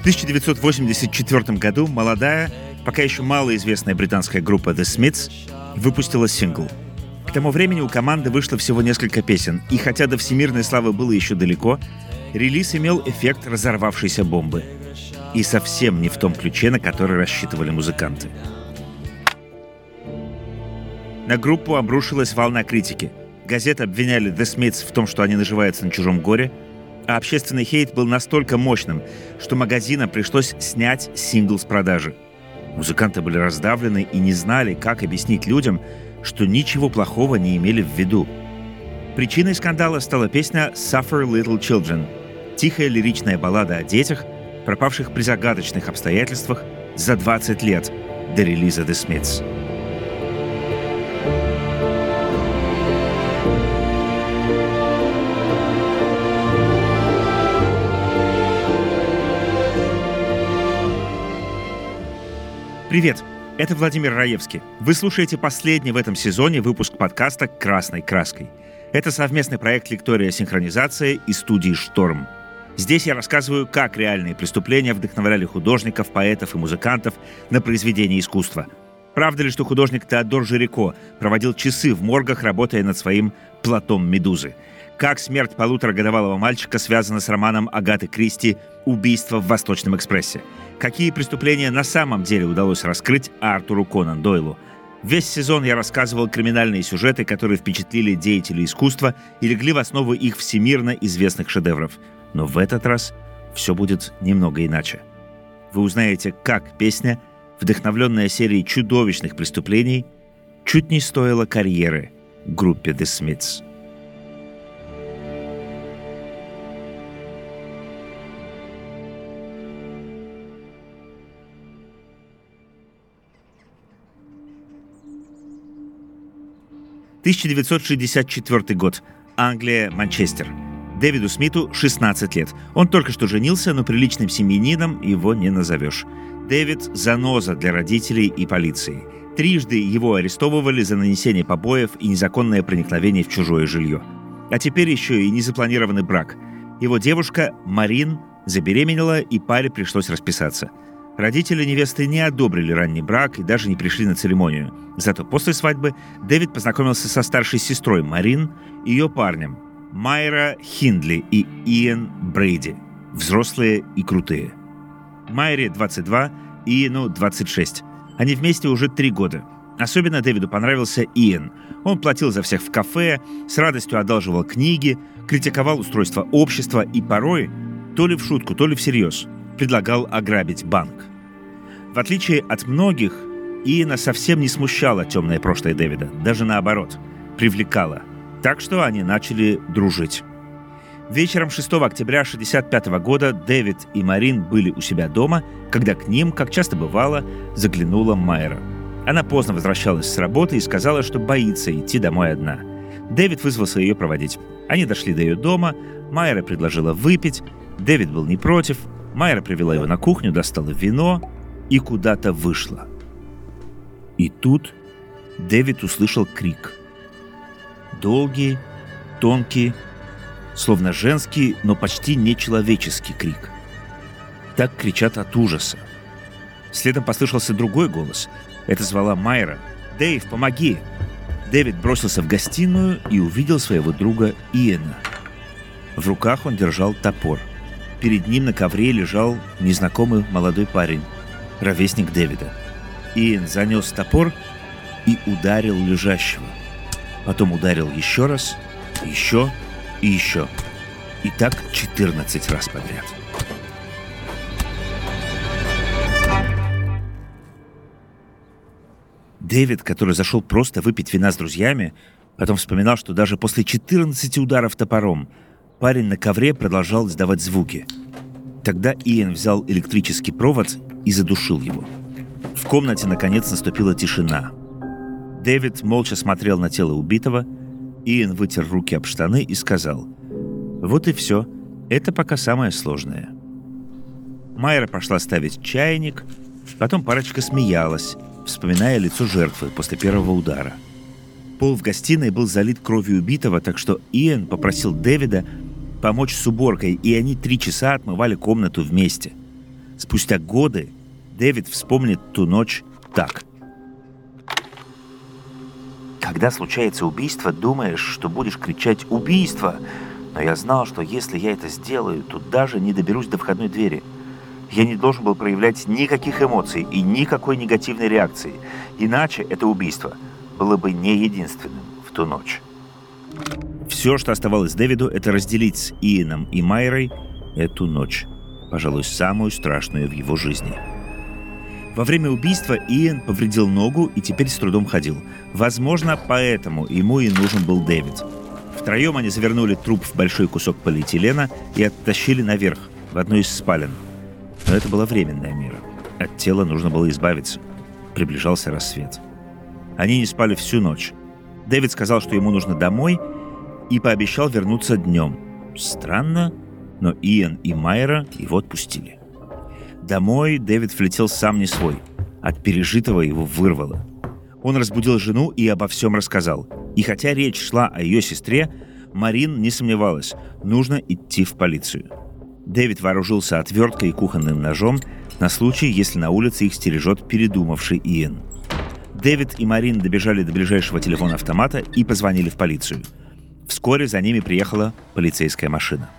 В 1984 году молодая, пока еще малоизвестная британская группа The Smiths выпустила сингл. К тому времени у команды вышло всего несколько песен, и хотя до всемирной славы было еще далеко, релиз имел эффект разорвавшейся бомбы. И совсем не в том ключе, на который рассчитывали музыканты. На группу обрушилась волна критики. Газеты обвиняли The Smiths в том, что они наживаются на чужом горе, а общественный хейт был настолько мощным, что магазинам пришлось снять сингл с продажи. Музыканты были раздавлены и не знали, как объяснить людям, что ничего плохого не имели в виду. Причиной скандала стала песня «Suffer Little Children» — тихая лиричная баллада о детях, пропавших при загадочных обстоятельствах за 20 лет до релиза The Smiths. Привет! Это Владимир Раевский. Вы слушаете последний в этом сезоне выпуск подкаста «Красной краской». Это совместный проект «Лектория синхронизация» и студии «Шторм». Здесь я рассказываю, как реальные преступления вдохновляли художников, поэтов и музыкантов на произведение искусства. Правда ли, что художник Теодор Жирико проводил часы в моргах, работая над своим «Платом Медузы»? Как смерть полуторагодовалого мальчика связана с романом Агаты Кристи «Убийство в Восточном экспрессе»? какие преступления на самом деле удалось раскрыть Артуру Конан Дойлу. Весь сезон я рассказывал криминальные сюжеты, которые впечатлили деятелей искусства и легли в основу их всемирно известных шедевров. Но в этот раз все будет немного иначе. Вы узнаете, как песня, вдохновленная серией чудовищных преступлений, чуть не стоила карьеры группе The Smiths. 1964 год. Англия, Манчестер. Дэвиду Смиту 16 лет. Он только что женился, но приличным семьянином его не назовешь. Дэвид – заноза для родителей и полиции. Трижды его арестовывали за нанесение побоев и незаконное проникновение в чужое жилье. А теперь еще и незапланированный брак. Его девушка Марин забеременела, и паре пришлось расписаться – Родители невесты не одобрили ранний брак и даже не пришли на церемонию. Зато после свадьбы Дэвид познакомился со старшей сестрой Марин и ее парнем Майра Хиндли и Иэн Брейди. Взрослые и крутые. Майре 22, Иену 26. Они вместе уже три года. Особенно Дэвиду понравился Иэн. Он платил за всех в кафе, с радостью одалживал книги, критиковал устройство общества и порой, то ли в шутку, то ли всерьез, предлагал ограбить банк. В отличие от многих, Иена совсем не смущала темное прошлое Дэвида, даже наоборот, привлекала. Так что они начали дружить. Вечером 6 октября 1965 года Дэвид и Марин были у себя дома, когда к ним, как часто бывало, заглянула Майра. Она поздно возвращалась с работы и сказала, что боится идти домой одна. Дэвид вызвался ее проводить. Они дошли до ее дома, Майра предложила выпить, Дэвид был не против, Майра привела его на кухню, достала вино, и куда-то вышла. И тут Дэвид услышал крик. Долгий, тонкий, словно женский, но почти нечеловеческий крик. Так кричат от ужаса. Следом послышался другой голос. Это звала Майра. «Дэйв, помоги!» Дэвид бросился в гостиную и увидел своего друга Иэна. В руках он держал топор. Перед ним на ковре лежал незнакомый молодой парень ровесник Дэвида. Иэн занес топор и ударил лежащего. Потом ударил еще раз, еще и еще. И так 14 раз подряд. Дэвид, который зашел просто выпить вина с друзьями, потом вспоминал, что даже после 14 ударов топором парень на ковре продолжал издавать звуки. Тогда Иэн взял электрический провод и задушил его. В комнате, наконец, наступила тишина. Дэвид молча смотрел на тело убитого, Иэн вытер руки об штаны и сказал, «Вот и все. Это пока самое сложное». Майра пошла ставить чайник, потом парочка смеялась, вспоминая лицо жертвы после первого удара. Пол в гостиной был залит кровью убитого, так что Иэн попросил Дэвида помочь с уборкой, и они три часа отмывали комнату вместе. Спустя годы Дэвид вспомнит ту ночь так. Когда случается убийство, думаешь, что будешь кричать «Убийство!», но я знал, что если я это сделаю, то даже не доберусь до входной двери. Я не должен был проявлять никаких эмоций и никакой негативной реакции, иначе это убийство было бы не единственным в ту ночь. Все, что оставалось Дэвиду, это разделить с Иеном и Майрой эту ночь, пожалуй, самую страшную в его жизни. Во время убийства Иэн повредил ногу и теперь с трудом ходил. Возможно, поэтому ему и нужен был Дэвид – Втроем они завернули труп в большой кусок полиэтилена и оттащили наверх, в одну из спален. Но это была временная мера. От тела нужно было избавиться. Приближался рассвет. Они не спали всю ночь. Дэвид сказал, что ему нужно домой, и пообещал вернуться днем. Странно, но Иэн и Майера его отпустили. Домой Дэвид влетел сам не свой. От пережитого его вырвало. Он разбудил жену и обо всем рассказал – и хотя речь шла о ее сестре, Марин не сомневалась, нужно идти в полицию. Дэвид вооружился отверткой и кухонным ножом на случай, если на улице их стережет передумавший Иэн. Дэвид и Марин добежали до ближайшего телефона автомата и позвонили в полицию. Вскоре за ними приехала полицейская машина.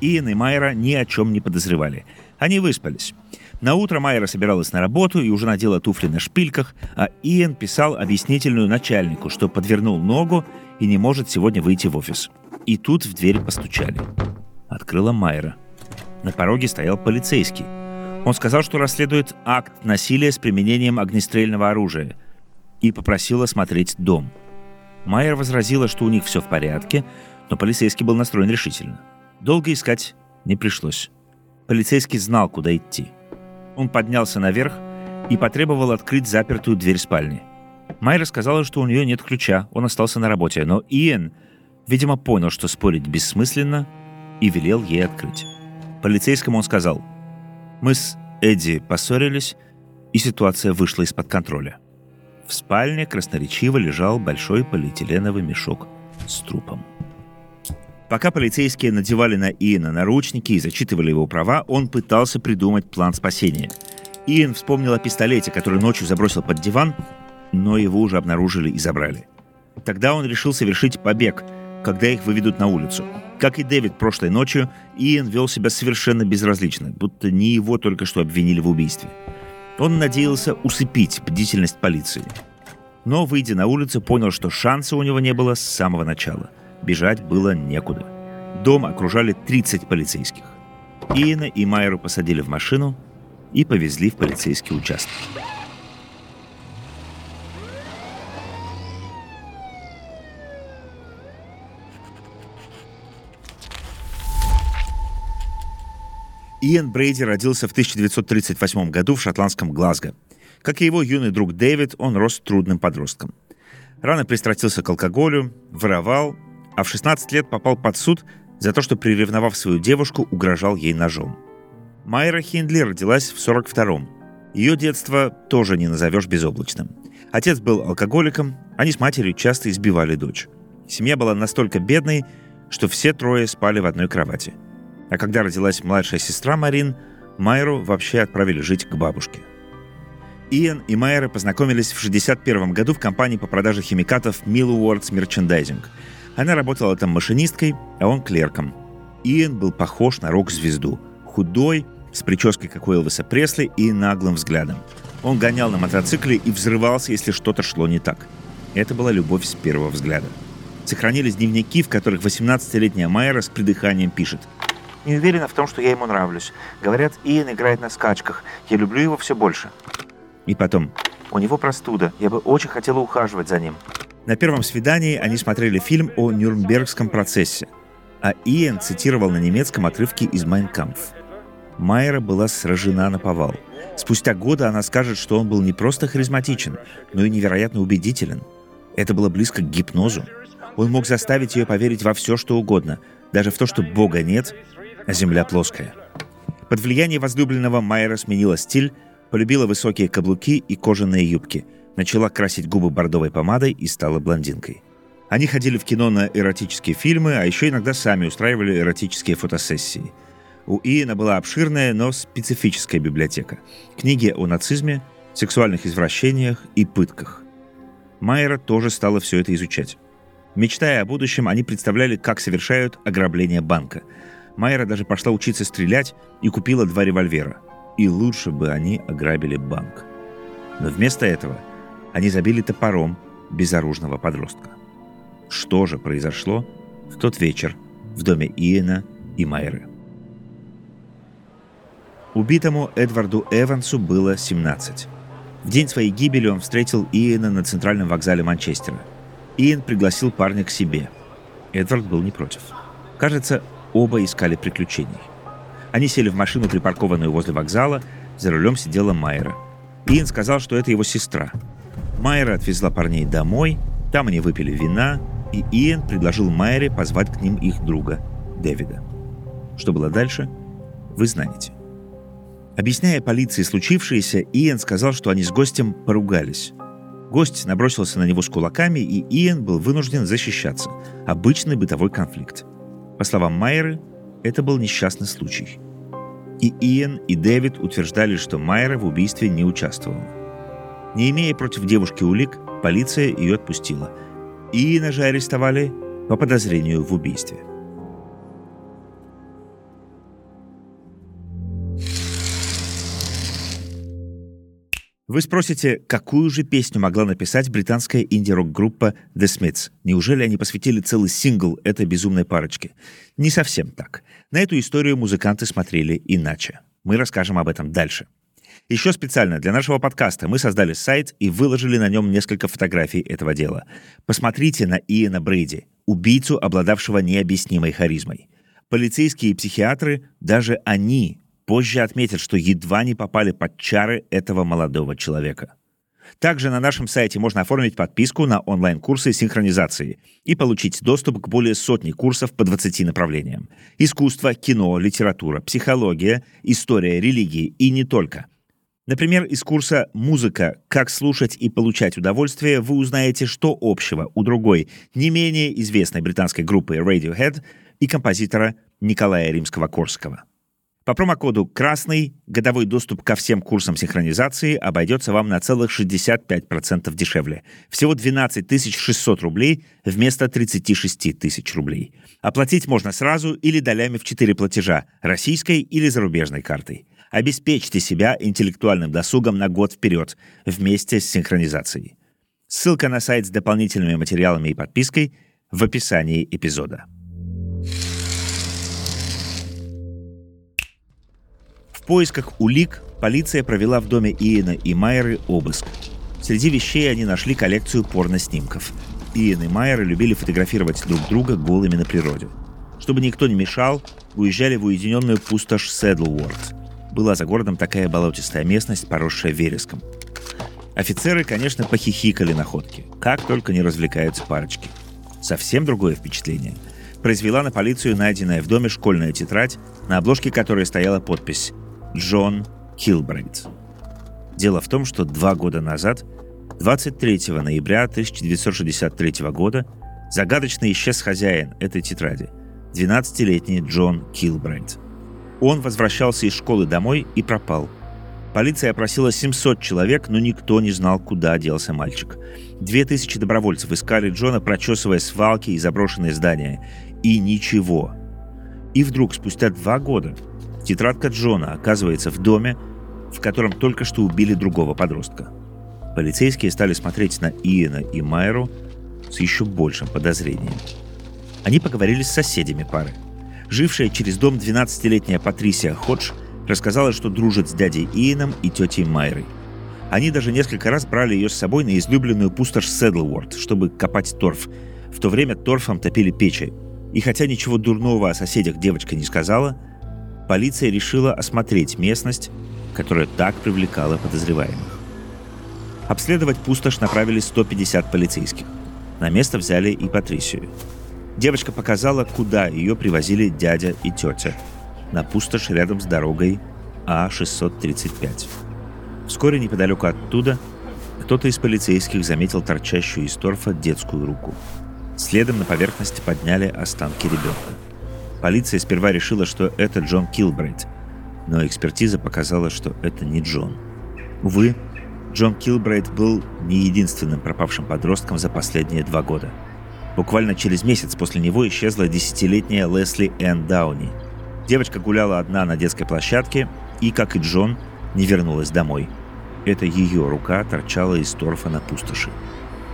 Иэн и Майра ни о чем не подозревали. Они выспались. На утро Майра собиралась на работу и уже надела туфли на шпильках, а Иэн писал объяснительную начальнику, что подвернул ногу и не может сегодня выйти в офис. И тут в дверь постучали. Открыла Майра. На пороге стоял полицейский. Он сказал, что расследует акт насилия с применением огнестрельного оружия и попросил осмотреть дом. Майер возразила, что у них все в порядке, но полицейский был настроен решительно. Долго искать не пришлось. Полицейский знал, куда идти – он поднялся наверх и потребовал открыть запертую дверь спальни. Майра сказала, что у нее нет ключа, он остался на работе, но Иэн, видимо, понял, что спорить бессмысленно, и велел ей открыть. Полицейскому он сказал, «Мы с Эдди поссорились, и ситуация вышла из-под контроля». В спальне красноречиво лежал большой полиэтиленовый мешок с трупом. Пока полицейские надевали на Иена наручники и зачитывали его права, он пытался придумать план спасения. Иэн вспомнил о пистолете, который ночью забросил под диван, но его уже обнаружили и забрали. Тогда он решил совершить побег, когда их выведут на улицу. Как и Дэвид прошлой ночью, Иэн вел себя совершенно безразлично, будто не его только что обвинили в убийстве. Он надеялся усыпить бдительность полиции. Но, выйдя на улицу, понял, что шанса у него не было с самого начала. Бежать было некуда. Дом окружали 30 полицейских. Иена и Майеру посадили в машину и повезли в полицейский участок. Иэн Брейди родился в 1938 году в шотландском Глазго. Как и его юный друг Дэвид, он рос трудным подростком. Рано пристрастился к алкоголю, воровал а в 16 лет попал под суд за то, что, приревновав свою девушку, угрожал ей ножом. Майра Хиндли родилась в 42-м. Ее детство тоже не назовешь безоблачным. Отец был алкоголиком, они с матерью часто избивали дочь. Семья была настолько бедной, что все трое спали в одной кровати. А когда родилась младшая сестра Марин, Майру вообще отправили жить к бабушке. Иэн и Майра познакомились в 61 году в компании по продаже химикатов Millwards Merchandising – она работала там машинисткой, а он клерком. Иэн был похож на рок-звезду. Худой, с прической, как у Элвиса Пресли, и наглым взглядом. Он гонял на мотоцикле и взрывался, если что-то шло не так. Это была любовь с первого взгляда. Сохранились дневники, в которых 18-летняя Майера с придыханием пишет. «Не уверена в том, что я ему нравлюсь. Говорят, Иэн играет на скачках. Я люблю его все больше». И потом. «У него простуда. Я бы очень хотела ухаживать за ним». На первом свидании они смотрели фильм о Нюрнбергском процессе, а Иэн цитировал на немецком отрывки из «Майнкампф». Майера была сражена на повал. Спустя годы она скажет, что он был не просто харизматичен, но и невероятно убедителен. Это было близко к гипнозу. Он мог заставить ее поверить во все, что угодно, даже в то, что Бога нет, а земля плоская. Под влияние возлюбленного Майера сменила стиль, полюбила высокие каблуки и кожаные юбки – начала красить губы бордовой помадой и стала блондинкой. Они ходили в кино на эротические фильмы, а еще иногда сами устраивали эротические фотосессии. У Иена была обширная, но специфическая библиотека. Книги о нацизме, сексуальных извращениях и пытках. Майера тоже стала все это изучать. Мечтая о будущем, они представляли, как совершают ограбление банка. Майера даже пошла учиться стрелять и купила два револьвера. И лучше бы они ограбили банк. Но вместо этого они забили топором безоружного подростка. Что же произошло в тот вечер в доме Иена и Майеры? Убитому Эдварду Эвансу было 17. В день своей гибели он встретил Иена на центральном вокзале Манчестера. Иен пригласил парня к себе. Эдвард был не против. Кажется, оба искали приключений. Они сели в машину, припаркованную возле вокзала. За рулем сидела Майера. Иен сказал, что это его сестра. Майера отвезла парней домой. Там они выпили вина, и Иен предложил Майере позвать к ним их друга, Дэвида. Что было дальше, вы знаете. Объясняя полиции случившееся, Иэн сказал, что они с гостем поругались. Гость набросился на него с кулаками, и Иэн был вынужден защищаться. Обычный бытовой конфликт. По словам Майеры, это был несчастный случай. И Иэн, и Дэвид утверждали, что Майера в убийстве не участвовала. Не имея против девушки улик, полиция ее отпустила. Иена же арестовали по подозрению в убийстве. Вы спросите, какую же песню могла написать британская инди-рок-группа The Smiths? Неужели они посвятили целый сингл этой безумной парочке? Не совсем так. На эту историю музыканты смотрели иначе. Мы расскажем об этом дальше. Еще специально для нашего подкаста мы создали сайт и выложили на нем несколько фотографий этого дела. Посмотрите на Иэна Брейди, убийцу, обладавшего необъяснимой харизмой. Полицейские и психиатры, даже они позже отметят, что едва не попали под чары этого молодого человека. Также на нашем сайте можно оформить подписку на онлайн-курсы синхронизации и получить доступ к более сотни курсов по 20 направлениям. Искусство, кино, литература, психология, история, религии и не только. Например, из курса «Музыка. Как слушать и получать удовольствие» вы узнаете, что общего у другой, не менее известной британской группы Radiohead и композитора Николая Римского-Корского. По промокоду «Красный» годовой доступ ко всем курсам синхронизации обойдется вам на целых 65% дешевле. Всего 12 600 рублей вместо 36 тысяч рублей. Оплатить можно сразу или долями в 4 платежа, российской или зарубежной картой. Обеспечьте себя интеллектуальным досугом на год вперед вместе с синхронизацией. Ссылка на сайт с дополнительными материалами и подпиской в описании эпизода. Поисках улик полиция провела в доме Иена и Майеры обыск. Среди вещей они нашли коллекцию порно-снимков. Иен и Майеры любили фотографировать друг друга голыми на природе. Чтобы никто не мешал, уезжали в уединенную пустошь Седлворд. Была за городом такая болотистая местность, поросшая вереском. Офицеры, конечно, похихикали находки. Как только не развлекаются парочки. Совсем другое впечатление произвела на полицию найденная в доме школьная тетрадь, на обложке которой стояла подпись Джон Килбрейт. Дело в том, что два года назад, 23 ноября 1963 года, загадочно исчез хозяин этой тетради, 12-летний Джон Килбрейт. Он возвращался из школы домой и пропал. Полиция опросила 700 человек, но никто не знал, куда делся мальчик. 2000 добровольцев искали Джона, прочесывая свалки и заброшенные здания. И ничего. И вдруг, спустя два года, Тетрадка Джона оказывается в доме, в котором только что убили другого подростка. Полицейские стали смотреть на Иена и Майру с еще большим подозрением. Они поговорили с соседями пары. Жившая через дом 12-летняя Патрисия Ходж рассказала, что дружит с дядей Иеном и тетей Майрой. Они даже несколько раз брали ее с собой на излюбленную пустошь Седлворд, чтобы копать торф. В то время торфом топили печи. И хотя ничего дурного о соседях девочка не сказала, полиция решила осмотреть местность, которая так привлекала подозреваемых. Обследовать пустошь направили 150 полицейских. На место взяли и Патрисию. Девочка показала, куда ее привозили дядя и тетя. На пустошь рядом с дорогой А-635. Вскоре неподалеку оттуда кто-то из полицейских заметил торчащую из торфа детскую руку. Следом на поверхность подняли останки ребенка. Полиция сперва решила, что это Джон Килбрейт, но экспертиза показала, что это не Джон. Увы, Джон Килбрейт был не единственным пропавшим подростком за последние два года. Буквально через месяц после него исчезла десятилетняя Лесли Энн Дауни. Девочка гуляла одна на детской площадке и, как и Джон, не вернулась домой. Это ее рука торчала из торфа на пустоши.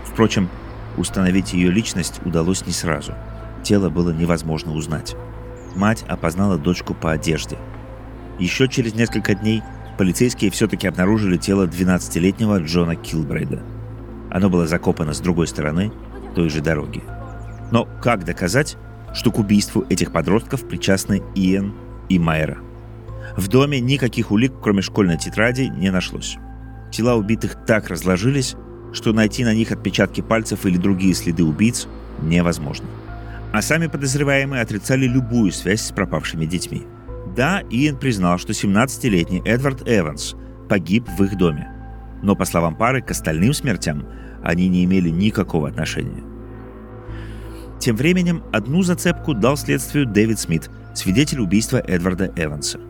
Впрочем, установить ее личность удалось не сразу. Тело было невозможно узнать. Мать опознала дочку по одежде. Еще через несколько дней полицейские все-таки обнаружили тело 12-летнего Джона Килбрейда. Оно было закопано с другой стороны той же дороги. Но как доказать, что к убийству этих подростков причастны Иэн и Майера? В доме никаких улик, кроме школьной тетради, не нашлось. Тела убитых так разложились, что найти на них отпечатки пальцев или другие следы убийц невозможно. А сами подозреваемые отрицали любую связь с пропавшими детьми. Да, Иэн признал, что 17-летний Эдвард Эванс погиб в их доме. Но, по словам пары, к остальным смертям они не имели никакого отношения. Тем временем одну зацепку дал следствию Дэвид Смит, свидетель убийства Эдварда Эванса.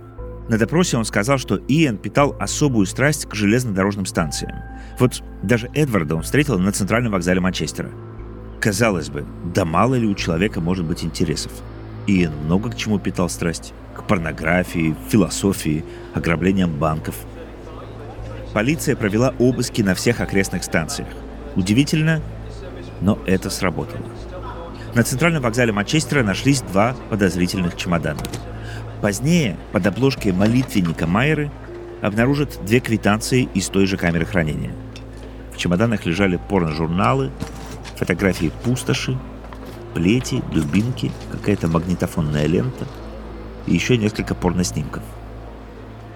На допросе он сказал, что Иэн питал особую страсть к железнодорожным станциям. Вот даже Эдварда он встретил на центральном вокзале Манчестера. Казалось бы, да мало ли у человека может быть интересов. Иэн много к чему питал страсть к порнографии, философии, ограблениям банков. Полиция провела обыски на всех окрестных станциях. Удивительно, но это сработало. На центральном вокзале Манчестера нашлись два подозрительных чемодана. Позднее под обложкой молитвенника Майеры обнаружат две квитанции из той же камеры хранения. В чемоданах лежали порно-журналы, фотографии пустоши, плети, дубинки, какая-то магнитофонная лента – и еще несколько порноснимков.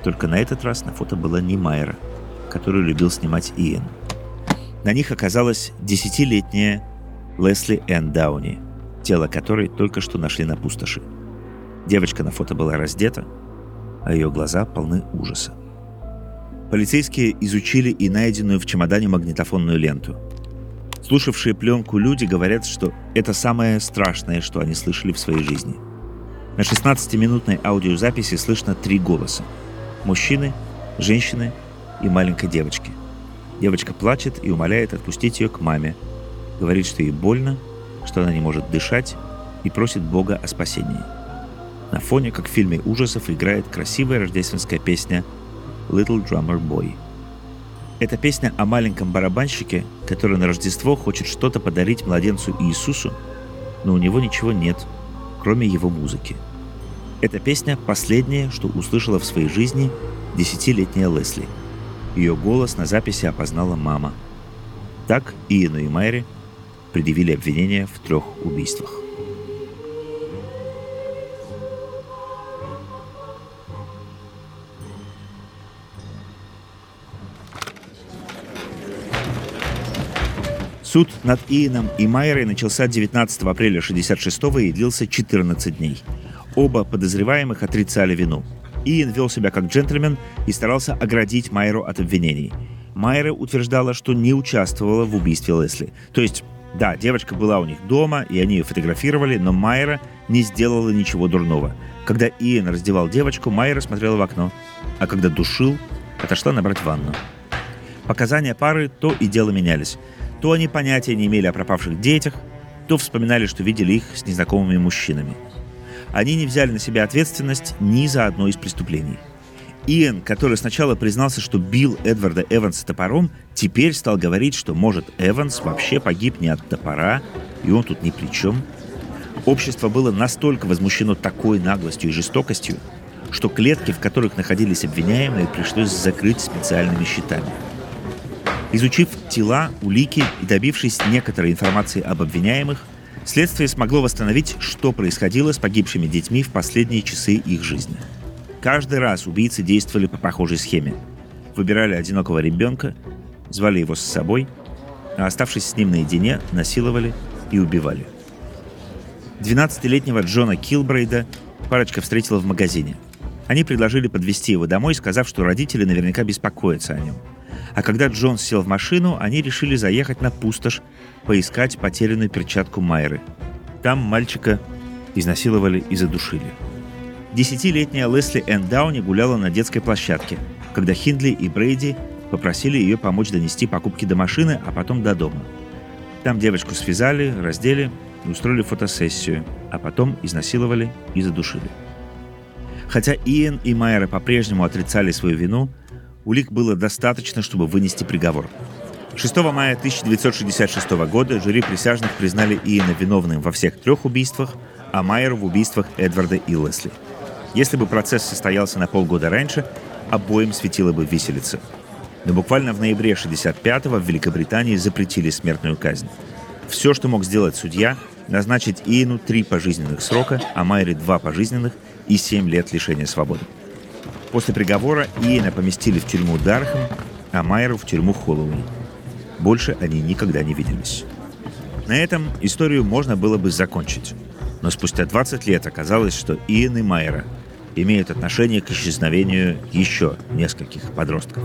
Только на этот раз на фото была не Майера, которую любил снимать Иэн. На них оказалась десятилетняя Лесли Энн Дауни, тело которой только что нашли на пустоши. Девочка на фото была раздета, а ее глаза полны ужаса. Полицейские изучили и найденную в чемодане магнитофонную ленту. Слушавшие пленку люди говорят, что это самое страшное, что они слышали в своей жизни – на 16-минутной аудиозаписи слышно три голоса. Мужчины, женщины и маленькой девочки. Девочка плачет и умоляет отпустить ее к маме. Говорит, что ей больно, что она не может дышать и просит Бога о спасении. На фоне, как в фильме ужасов, играет красивая рождественская песня «Little Drummer Boy». Это песня о маленьком барабанщике, который на Рождество хочет что-то подарить младенцу Иисусу, но у него ничего нет, кроме его музыки – эта песня – последняя, что услышала в своей жизни десятилетняя Лесли. Ее голос на записи опознала мама. Так Иену и Майре предъявили обвинения в трех убийствах. Суд над Иеном и Майерой начался 19 апреля 1966 и длился 14 дней. Оба подозреваемых отрицали вину. Иэн вел себя как джентльмен и старался оградить Майеру от обвинений. Майера утверждала, что не участвовала в убийстве Лесли. То есть, да, девочка была у них дома, и они ее фотографировали, но Майера не сделала ничего дурного. Когда Иэн раздевал девочку, Майера смотрела в окно, а когда душил, отошла набрать ванну. Показания пары то и дело менялись. То они понятия не имели о пропавших детях, то вспоминали, что видели их с незнакомыми мужчинами – они не взяли на себя ответственность ни за одно из преступлений. Иэн, который сначала признался, что бил Эдварда Эванса топором, теперь стал говорить, что, может, Эванс вообще погиб не от топора, и он тут ни при чем. Общество было настолько возмущено такой наглостью и жестокостью, что клетки, в которых находились обвиняемые, пришлось закрыть специальными щитами. Изучив тела, улики и добившись некоторой информации об обвиняемых, Следствие смогло восстановить, что происходило с погибшими детьми в последние часы их жизни. Каждый раз убийцы действовали по похожей схеме. Выбирали одинокого ребенка, звали его с собой, а оставшись с ним наедине, насиловали и убивали. 12-летнего Джона Килбрейда парочка встретила в магазине. Они предложили подвезти его домой, сказав, что родители наверняка беспокоятся о нем – а когда Джон сел в машину, они решили заехать на пустошь, поискать потерянную перчатку Майры. Там мальчика изнасиловали и задушили. Десятилетняя Лесли Энн Дауни гуляла на детской площадке, когда Хиндли и Брейди попросили ее помочь донести покупки до машины, а потом до дома. Там девочку связали, раздели и устроили фотосессию, а потом изнасиловали и задушили. Хотя Иэн и Майера по-прежнему отрицали свою вину, улик было достаточно, чтобы вынести приговор. 6 мая 1966 года жюри присяжных признали Иэна виновным во всех трех убийствах, а Майеру в убийствах Эдварда и Лесли. Если бы процесс состоялся на полгода раньше, обоим светило бы виселица. Но буквально в ноябре 65-го в Великобритании запретили смертную казнь. Все, что мог сделать судья, назначить Иену три пожизненных срока, а Майере два пожизненных и семь лет лишения свободы. После приговора Иена поместили в тюрьму Дархам, а Майеру в тюрьму Холлоуэй. Больше они никогда не виделись. На этом историю можно было бы закончить. Но спустя 20 лет оказалось, что Иен и Майера имеют отношение к исчезновению еще нескольких подростков.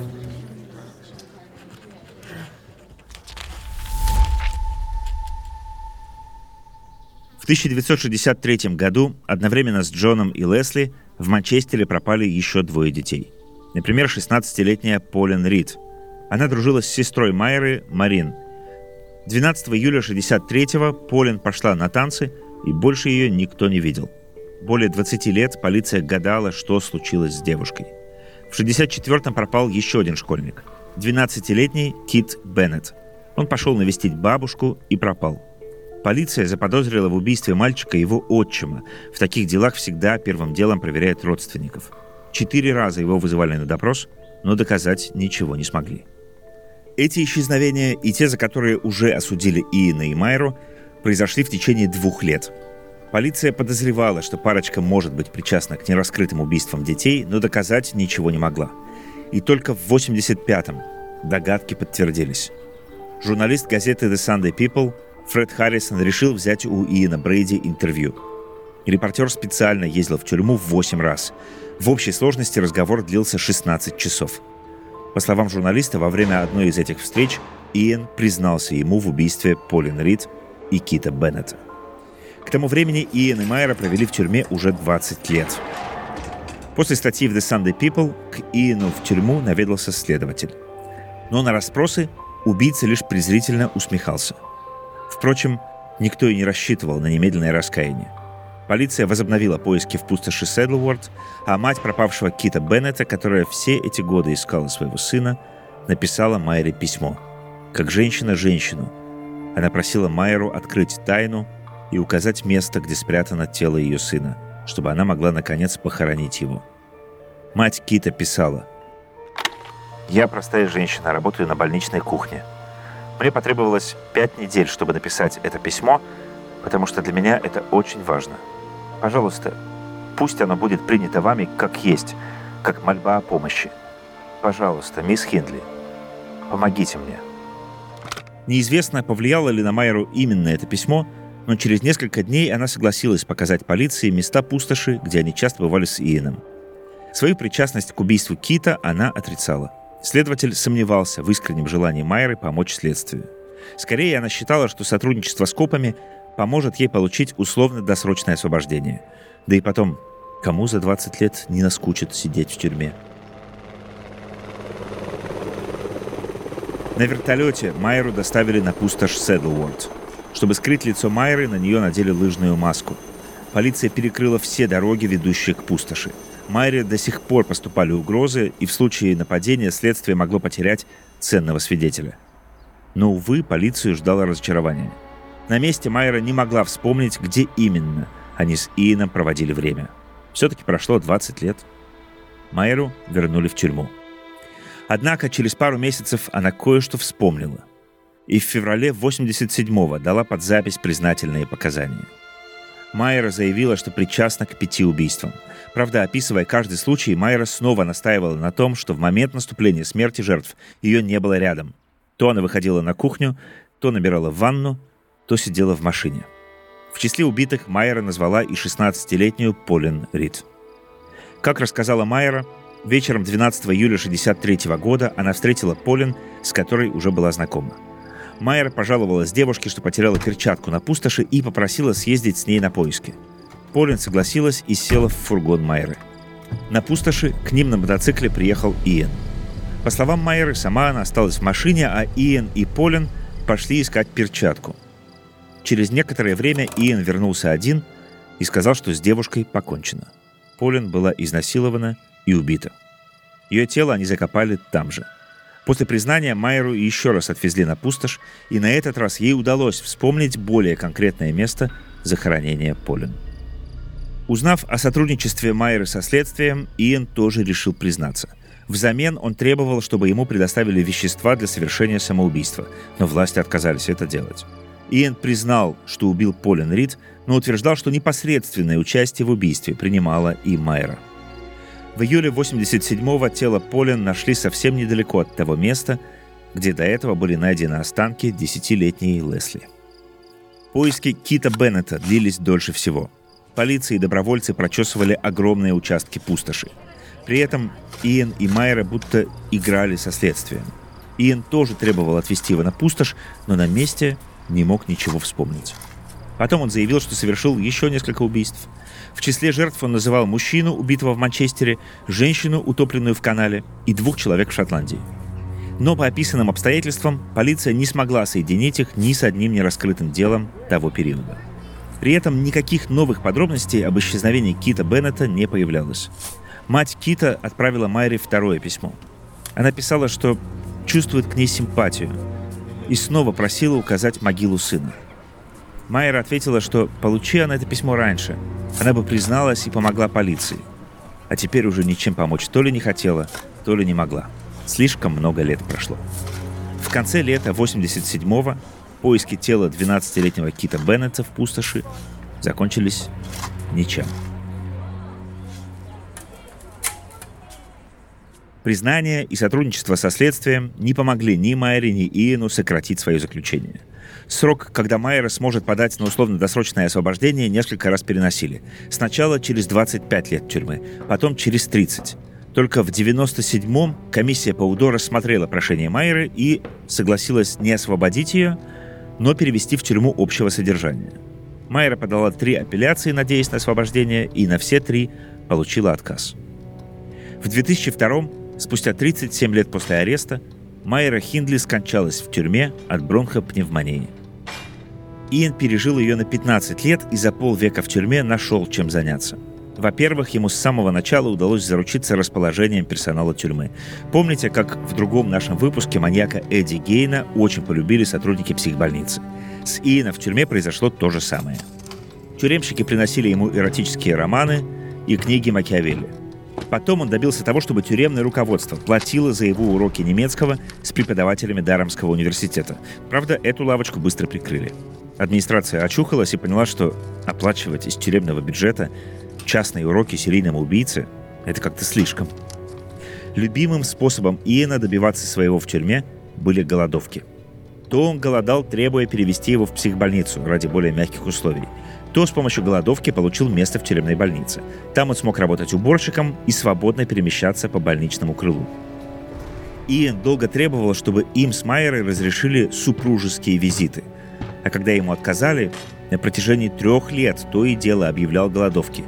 В 1963 году одновременно с Джоном и Лесли в Манчестере пропали еще двое детей. Например, 16-летняя Полин Рид. Она дружила с сестрой Майеры, Марин. 12 июля 1963-го Полин пошла на танцы, и больше ее никто не видел. Более 20 лет полиция гадала, что случилось с девушкой. В 1964-м пропал еще один школьник. 12-летний Кит Беннет. Он пошел навестить бабушку и пропал – Полиция заподозрила в убийстве мальчика его отчима. В таких делах всегда первым делом проверяют родственников. Четыре раза его вызывали на допрос, но доказать ничего не смогли. Эти исчезновения и те, за которые уже осудили Иена и Майру, произошли в течение двух лет. Полиция подозревала, что парочка может быть причастна к нераскрытым убийствам детей, но доказать ничего не могла. И только в 85-м догадки подтвердились. Журналист газеты The Sunday People Фред Харрисон решил взять у Иена Брейди интервью. Репортер специально ездил в тюрьму 8 раз. В общей сложности разговор длился 16 часов. По словам журналиста, во время одной из этих встреч Иэн признался ему в убийстве Полин Рид и Кита Беннета. К тому времени Иэн и Майера провели в тюрьме уже 20 лет. После статьи в The Sunday People к Иену в тюрьму наведался следователь. Но на расспросы убийца лишь презрительно усмехался – Впрочем, никто и не рассчитывал на немедленное раскаяние. Полиция возобновила поиски в пустоши Седлворд, а мать пропавшего Кита Беннета, которая все эти годы искала своего сына, написала Майере письмо. Как женщина женщину. Она просила Майеру открыть тайну и указать место, где спрятано тело ее сына, чтобы она могла наконец похоронить его. Мать Кита писала. «Я простая женщина, работаю на больничной кухне. Мне потребовалось пять недель, чтобы написать это письмо, потому что для меня это очень важно. Пожалуйста, пусть оно будет принято вами как есть, как мольба о помощи. Пожалуйста, мисс Хиндли, помогите мне. Неизвестно, повлияло ли на Майеру именно это письмо, но через несколько дней она согласилась показать полиции места пустоши, где они часто бывали с Иеном. Свою причастность к убийству Кита она отрицала – Следователь сомневался в искреннем желании Майеры помочь следствию. Скорее, она считала, что сотрудничество с копами поможет ей получить условно-досрочное освобождение. Да и потом, кому за 20 лет не наскучит сидеть в тюрьме? На вертолете Майеру доставили на пустошь Седлворд. Чтобы скрыть лицо Майеры, на нее надели лыжную маску. Полиция перекрыла все дороги, ведущие к пустоши. Майре до сих пор поступали угрозы, и в случае нападения следствие могло потерять ценного свидетеля. Но, увы, полицию ждало разочарование. На месте Майера не могла вспомнить, где именно они с Иеном проводили время. Все-таки прошло 20 лет. Майеру вернули в тюрьму. Однако через пару месяцев она кое-что вспомнила. И в феврале 87-го дала под запись признательные показания. Майера заявила, что причастна к пяти убийствам – Правда, описывая каждый случай, Майра снова настаивала на том, что в момент наступления смерти жертв ее не было рядом. То она выходила на кухню, то набирала ванну, то сидела в машине. В числе убитых Майера назвала и 16-летнюю Полин Рид. Как рассказала Майера, вечером 12 июля 1963 года она встретила Полин, с которой уже была знакома. Майер пожаловалась девушке, что потеряла перчатку на пустоши и попросила съездить с ней на поиски – Полин согласилась и села в фургон Майеры. На пустоши к ним на мотоцикле приехал Иэн. По словам Майеры, сама она осталась в машине, а Иэн и Полин пошли искать перчатку. Через некоторое время Иэн вернулся один и сказал, что с девушкой покончено. Полин была изнасилована и убита. Ее тело они закопали там же. После признания Майеру еще раз отвезли на пустошь, и на этот раз ей удалось вспомнить более конкретное место захоронения Полин. Узнав о сотрудничестве Майеры со следствием, Иэн тоже решил признаться. Взамен он требовал, чтобы ему предоставили вещества для совершения самоубийства, но власти отказались это делать. Иэн признал, что убил Полин Рид, но утверждал, что непосредственное участие в убийстве принимала и Майера. В июле 87-го тело Полин нашли совсем недалеко от того места, где до этого были найдены останки десятилетней Лесли. Поиски Кита Беннета длились дольше всего. Полиция и добровольцы прочесывали огромные участки пустоши. При этом Иэн и Майера будто играли со следствием. Иэн тоже требовал отвезти его на пустошь, но на месте не мог ничего вспомнить. Потом он заявил, что совершил еще несколько убийств. В числе жертв он называл мужчину, убитого в Манчестере, женщину, утопленную в канале, и двух человек в Шотландии. Но по описанным обстоятельствам полиция не смогла соединить их ни с одним нераскрытым делом того периода. При этом никаких новых подробностей об исчезновении Кита Беннета не появлялось. Мать Кита отправила Майре второе письмо. Она писала, что чувствует к ней симпатию, и снова просила указать могилу сына. Майер ответила, что получи она это письмо раньше, она бы призналась и помогла полиции. А теперь уже ничем помочь то ли не хотела, то ли не могла. Слишком много лет прошло. В конце лета 87-го поиски тела 12-летнего Кита Беннета в пустоши закончились ничем. Признание и сотрудничество со следствием не помогли ни Майере, ни Иену сократить свое заключение. Срок, когда Майера сможет подать на условно-досрочное освобождение, несколько раз переносили. Сначала через 25 лет тюрьмы, потом через 30. Только в 97-м комиссия по УДО рассмотрела прошение Майеры и согласилась не освободить ее, но перевести в тюрьму общего содержания. Майера подала три апелляции, надеясь на освобождение, и на все три получила отказ. В 2002 Спустя 37 лет после ареста Майера Хиндли скончалась в тюрьме от бронхопневмонии. Иэн пережил ее на 15 лет и за полвека в тюрьме нашел чем заняться. Во-первых, ему с самого начала удалось заручиться расположением персонала тюрьмы. Помните, как в другом нашем выпуске маньяка Эдди Гейна очень полюбили сотрудники психбольницы? С Иэна в тюрьме произошло то же самое. Тюремщики приносили ему эротические романы и книги Макиавелли – Потом он добился того, чтобы тюремное руководство платило за его уроки немецкого с преподавателями Дарамского университета. Правда, эту лавочку быстро прикрыли. Администрация очухалась и поняла, что оплачивать из тюремного бюджета частные уроки серийному убийце – это как-то слишком. Любимым способом Иена добиваться своего в тюрьме были голодовки. То он голодал, требуя перевести его в психбольницу ради более мягких условий – то с помощью голодовки получил место в тюремной больнице. Там он смог работать уборщиком и свободно перемещаться по больничному крылу. Иэн долго требовал, чтобы им с Майерой разрешили супружеские визиты. А когда ему отказали, на протяжении трех лет то и дело объявлял голодовки.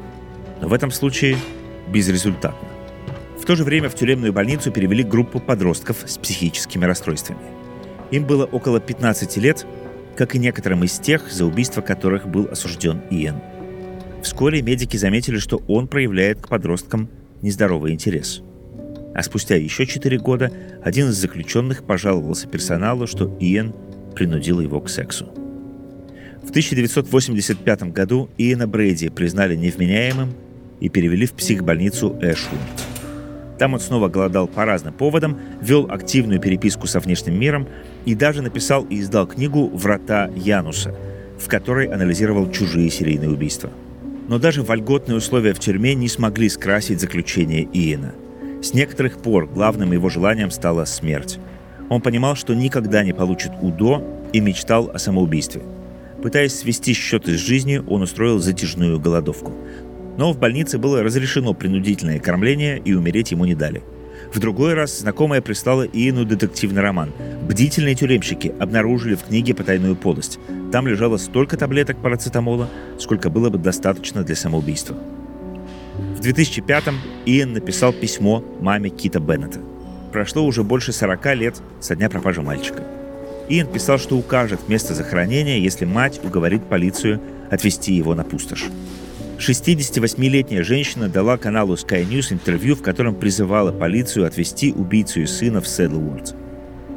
Но в этом случае безрезультатно. В то же время в тюремную больницу перевели группу подростков с психическими расстройствами. Им было около 15 лет, как и некоторым из тех, за убийство которых был осужден Иэн. Вскоре медики заметили, что он проявляет к подросткам нездоровый интерес. А спустя еще четыре года один из заключенных пожаловался персоналу, что Иэн принудил его к сексу. В 1985 году Иэна Брейди признали невменяемым и перевели в психбольницу Эшвуд. Там он снова голодал по разным поводам, вел активную переписку со внешним миром и даже написал и издал книгу «Врата Януса», в которой анализировал чужие серийные убийства. Но даже вольготные условия в тюрьме не смогли скрасить заключение Иена. С некоторых пор главным его желанием стала смерть. Он понимал, что никогда не получит УДО и мечтал о самоубийстве. Пытаясь свести счеты с жизнью, он устроил затяжную голодовку. Но в больнице было разрешено принудительное кормление, и умереть ему не дали. В другой раз знакомая прислала Иену детективный роман. Бдительные тюремщики обнаружили в книге потайную полость. Там лежало столько таблеток парацетамола, сколько было бы достаточно для самоубийства. В 2005-м Иэн написал письмо маме Кита Беннета. Прошло уже больше 40 лет со дня пропажи мальчика. Иэн писал, что укажет место захоронения, если мать уговорит полицию отвезти его на пустошь. 68-летняя женщина дала каналу Sky News интервью, в котором призывала полицию отвезти убийцу и сына в Седлворд.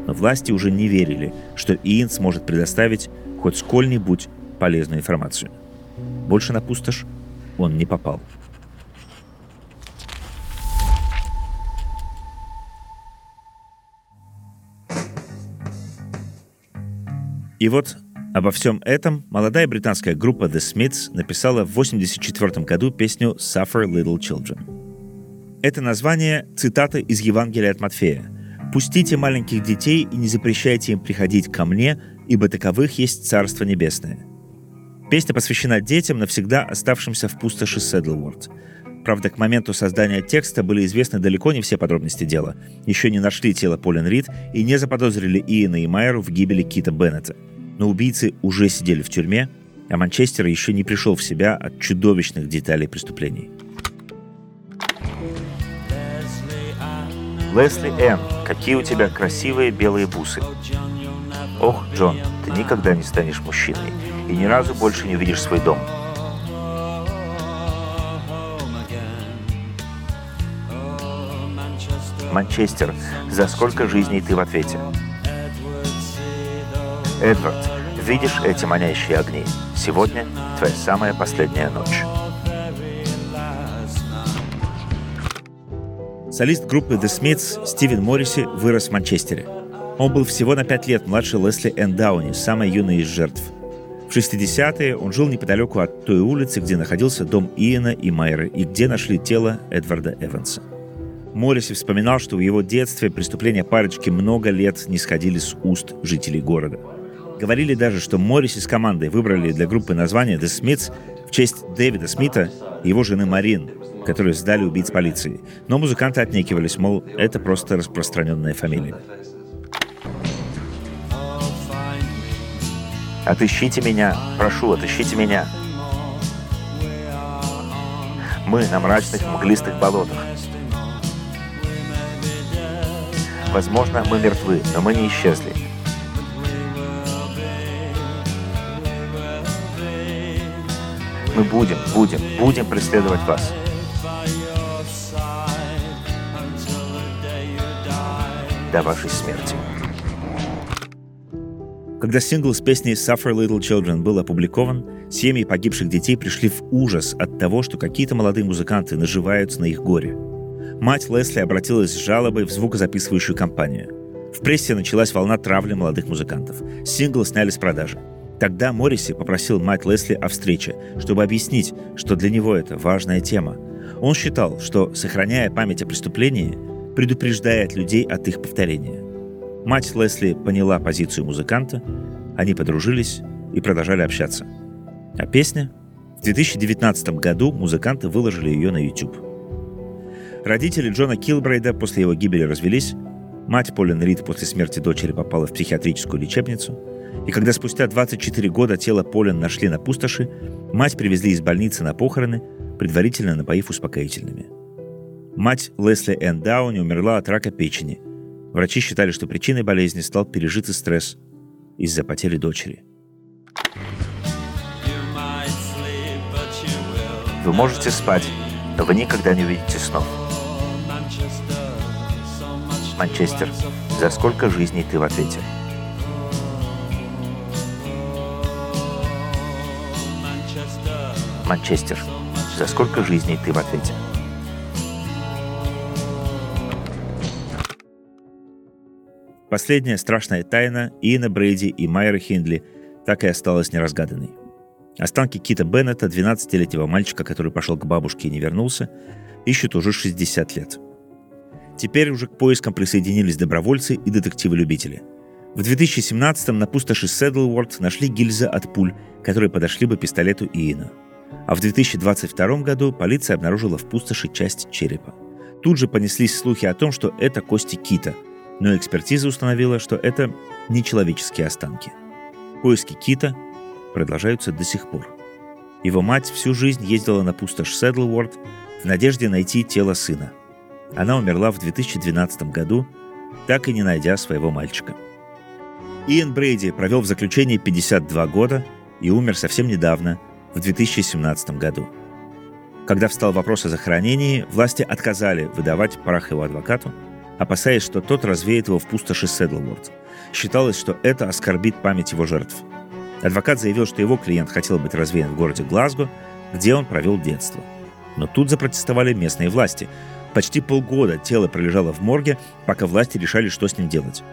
Но власти уже не верили, что Иэн сможет предоставить хоть сколь-нибудь полезную информацию. Больше на пустошь он не попал. И вот обо всем этом молодая британская группа The Smiths написала в 1984 году песню «Suffer Little Children». Это название – цитата из Евангелия от Матфея. «Пустите маленьких детей и не запрещайте им приходить ко мне, ибо таковых есть Царство Небесное». Песня посвящена детям, навсегда оставшимся в пустоши Седлворд. Правда, к моменту создания текста были известны далеко не все подробности дела. Еще не нашли тело Полин Рид и не заподозрили Иена и Майеру в гибели Кита Беннета – но убийцы уже сидели в тюрьме, а Манчестер еще не пришел в себя от чудовищных деталей преступлений. Лесли Энн, какие у тебя красивые белые бусы. Ох, Джон, ты никогда не станешь мужчиной и ни разу больше не увидишь свой дом. Манчестер, за сколько жизней ты в ответе? Эдвард, видишь эти манящие огни? Сегодня твоя самая последняя ночь. Солист группы The Smiths Стивен Морриси вырос в Манчестере. Он был всего на пять лет младше Лесли Энн Дауни, самой юной из жертв. В 60-е он жил неподалеку от той улицы, где находился дом Иена и Майры, и где нашли тело Эдварда Эванса. Морриси вспоминал, что в его детстве преступления парочки много лет не сходили с уст жителей города – Говорили даже, что Морриси с командой выбрали для группы название The Smiths в честь Дэвида Смита и его жены Марин, которые сдали убийц полиции. Но музыканты отнекивались, мол, это просто распространенная фамилия. Отыщите меня, прошу, отыщите меня. Мы на мрачных мглистых болотах. Возможно, мы мертвы, но мы не исчезли. Мы будем, будем, будем преследовать вас. До вашей смерти. Когда сингл с песней «Suffer Little Children» был опубликован, семьи погибших детей пришли в ужас от того, что какие-то молодые музыканты наживаются на их горе. Мать Лесли обратилась с жалобой в звукозаписывающую компанию. В прессе началась волна травли молодых музыкантов. Сингл сняли с продажи. Тогда Морриси попросил мать Лесли о встрече, чтобы объяснить, что для него это важная тема. Он считал, что, сохраняя память о преступлении, предупреждает людей от их повторения. Мать Лесли поняла позицию музыканта, они подружились и продолжали общаться. А песня? В 2019 году музыканты выложили ее на YouTube. Родители Джона Килбрейда после его гибели развелись, мать Полин Рид после смерти дочери попала в психиатрическую лечебницу – и когда спустя 24 года тело Полин нашли на пустоши, мать привезли из больницы на похороны, предварительно напоив успокоительными. Мать Лесли Энн Дауни умерла от рака печени. Врачи считали, что причиной болезни стал пережитый стресс из-за потери дочери. Вы можете спать, но вы никогда не увидите снов. Манчестер, за сколько жизней ты в ответе? Манчестер. За сколько жизней ты в ответе? Последняя страшная тайна Иена Брейди и Майера Хиндли так и осталась неразгаданной. Останки Кита Беннета, 12-летнего мальчика, который пошел к бабушке и не вернулся, ищут уже 60 лет. Теперь уже к поискам присоединились добровольцы и детективы-любители. В 2017-м на пустоши Седлворд нашли гильзы от пуль, которые подошли бы пистолету Иена – а в 2022 году полиция обнаружила в пустоши часть черепа. Тут же понеслись слухи о том, что это кости кита, но экспертиза установила, что это не человеческие останки. Поиски кита продолжаются до сих пор. Его мать всю жизнь ездила на пустошь Седлворд в надежде найти тело сына. Она умерла в 2012 году, так и не найдя своего мальчика. Иэн Брейди провел в заключении 52 года и умер совсем недавно, в 2017 году. Когда встал вопрос о захоронении, власти отказали выдавать прах его адвокату, опасаясь, что тот развеет его в пустоши Седлворд. Считалось, что это оскорбит память его жертв. Адвокат заявил, что его клиент хотел быть развеян в городе Глазго, где он провел детство. Но тут запротестовали местные власти. Почти полгода тело пролежало в морге, пока власти решали, что с ним делать.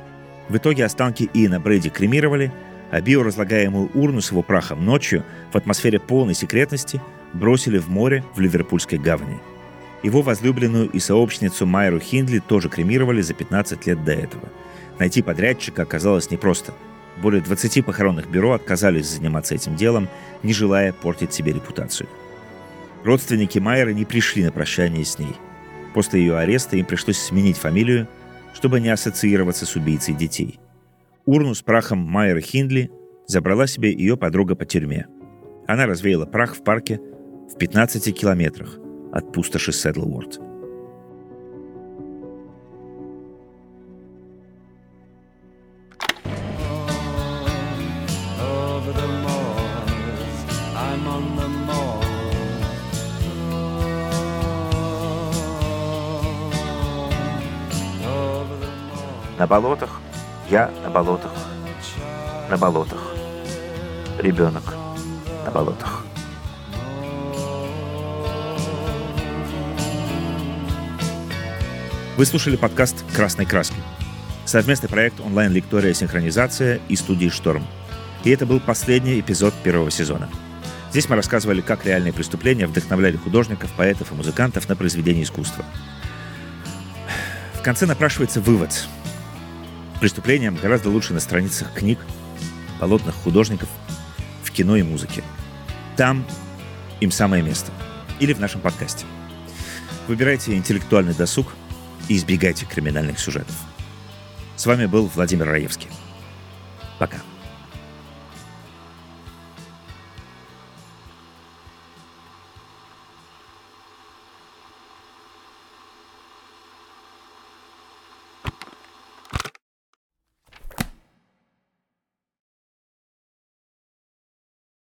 В итоге останки Иена Брэди кремировали, а биоразлагаемую урну с его прахом ночью в атмосфере полной секретности бросили в море в Ливерпульской гавани. Его возлюбленную и сообщницу Майру Хиндли тоже кремировали за 15 лет до этого. Найти подрядчика оказалось непросто. Более 20 похоронных бюро отказались заниматься этим делом, не желая портить себе репутацию. Родственники Майеры не пришли на прощание с ней. После ее ареста им пришлось сменить фамилию чтобы не ассоциироваться с убийцей детей. Урну с прахом Майеры Хиндли забрала себе ее подруга по тюрьме. Она развеяла прах в парке в 15 километрах от пустоши Седлворд. На болотах, я на болотах, на болотах. Ребенок на болотах. Вы слушали подкаст «Красной краски». Совместный проект онлайн-лектория «Синхронизация» и студии «Шторм». И это был последний эпизод первого сезона. Здесь мы рассказывали, как реальные преступления вдохновляли художников, поэтов и музыкантов на произведение искусства. В конце напрашивается вывод – Преступлениям гораздо лучше на страницах книг, полотнах художников, в кино и музыке. Там им самое место. Или в нашем подкасте. Выбирайте интеллектуальный досуг и избегайте криминальных сюжетов. С вами был Владимир Раевский. Пока.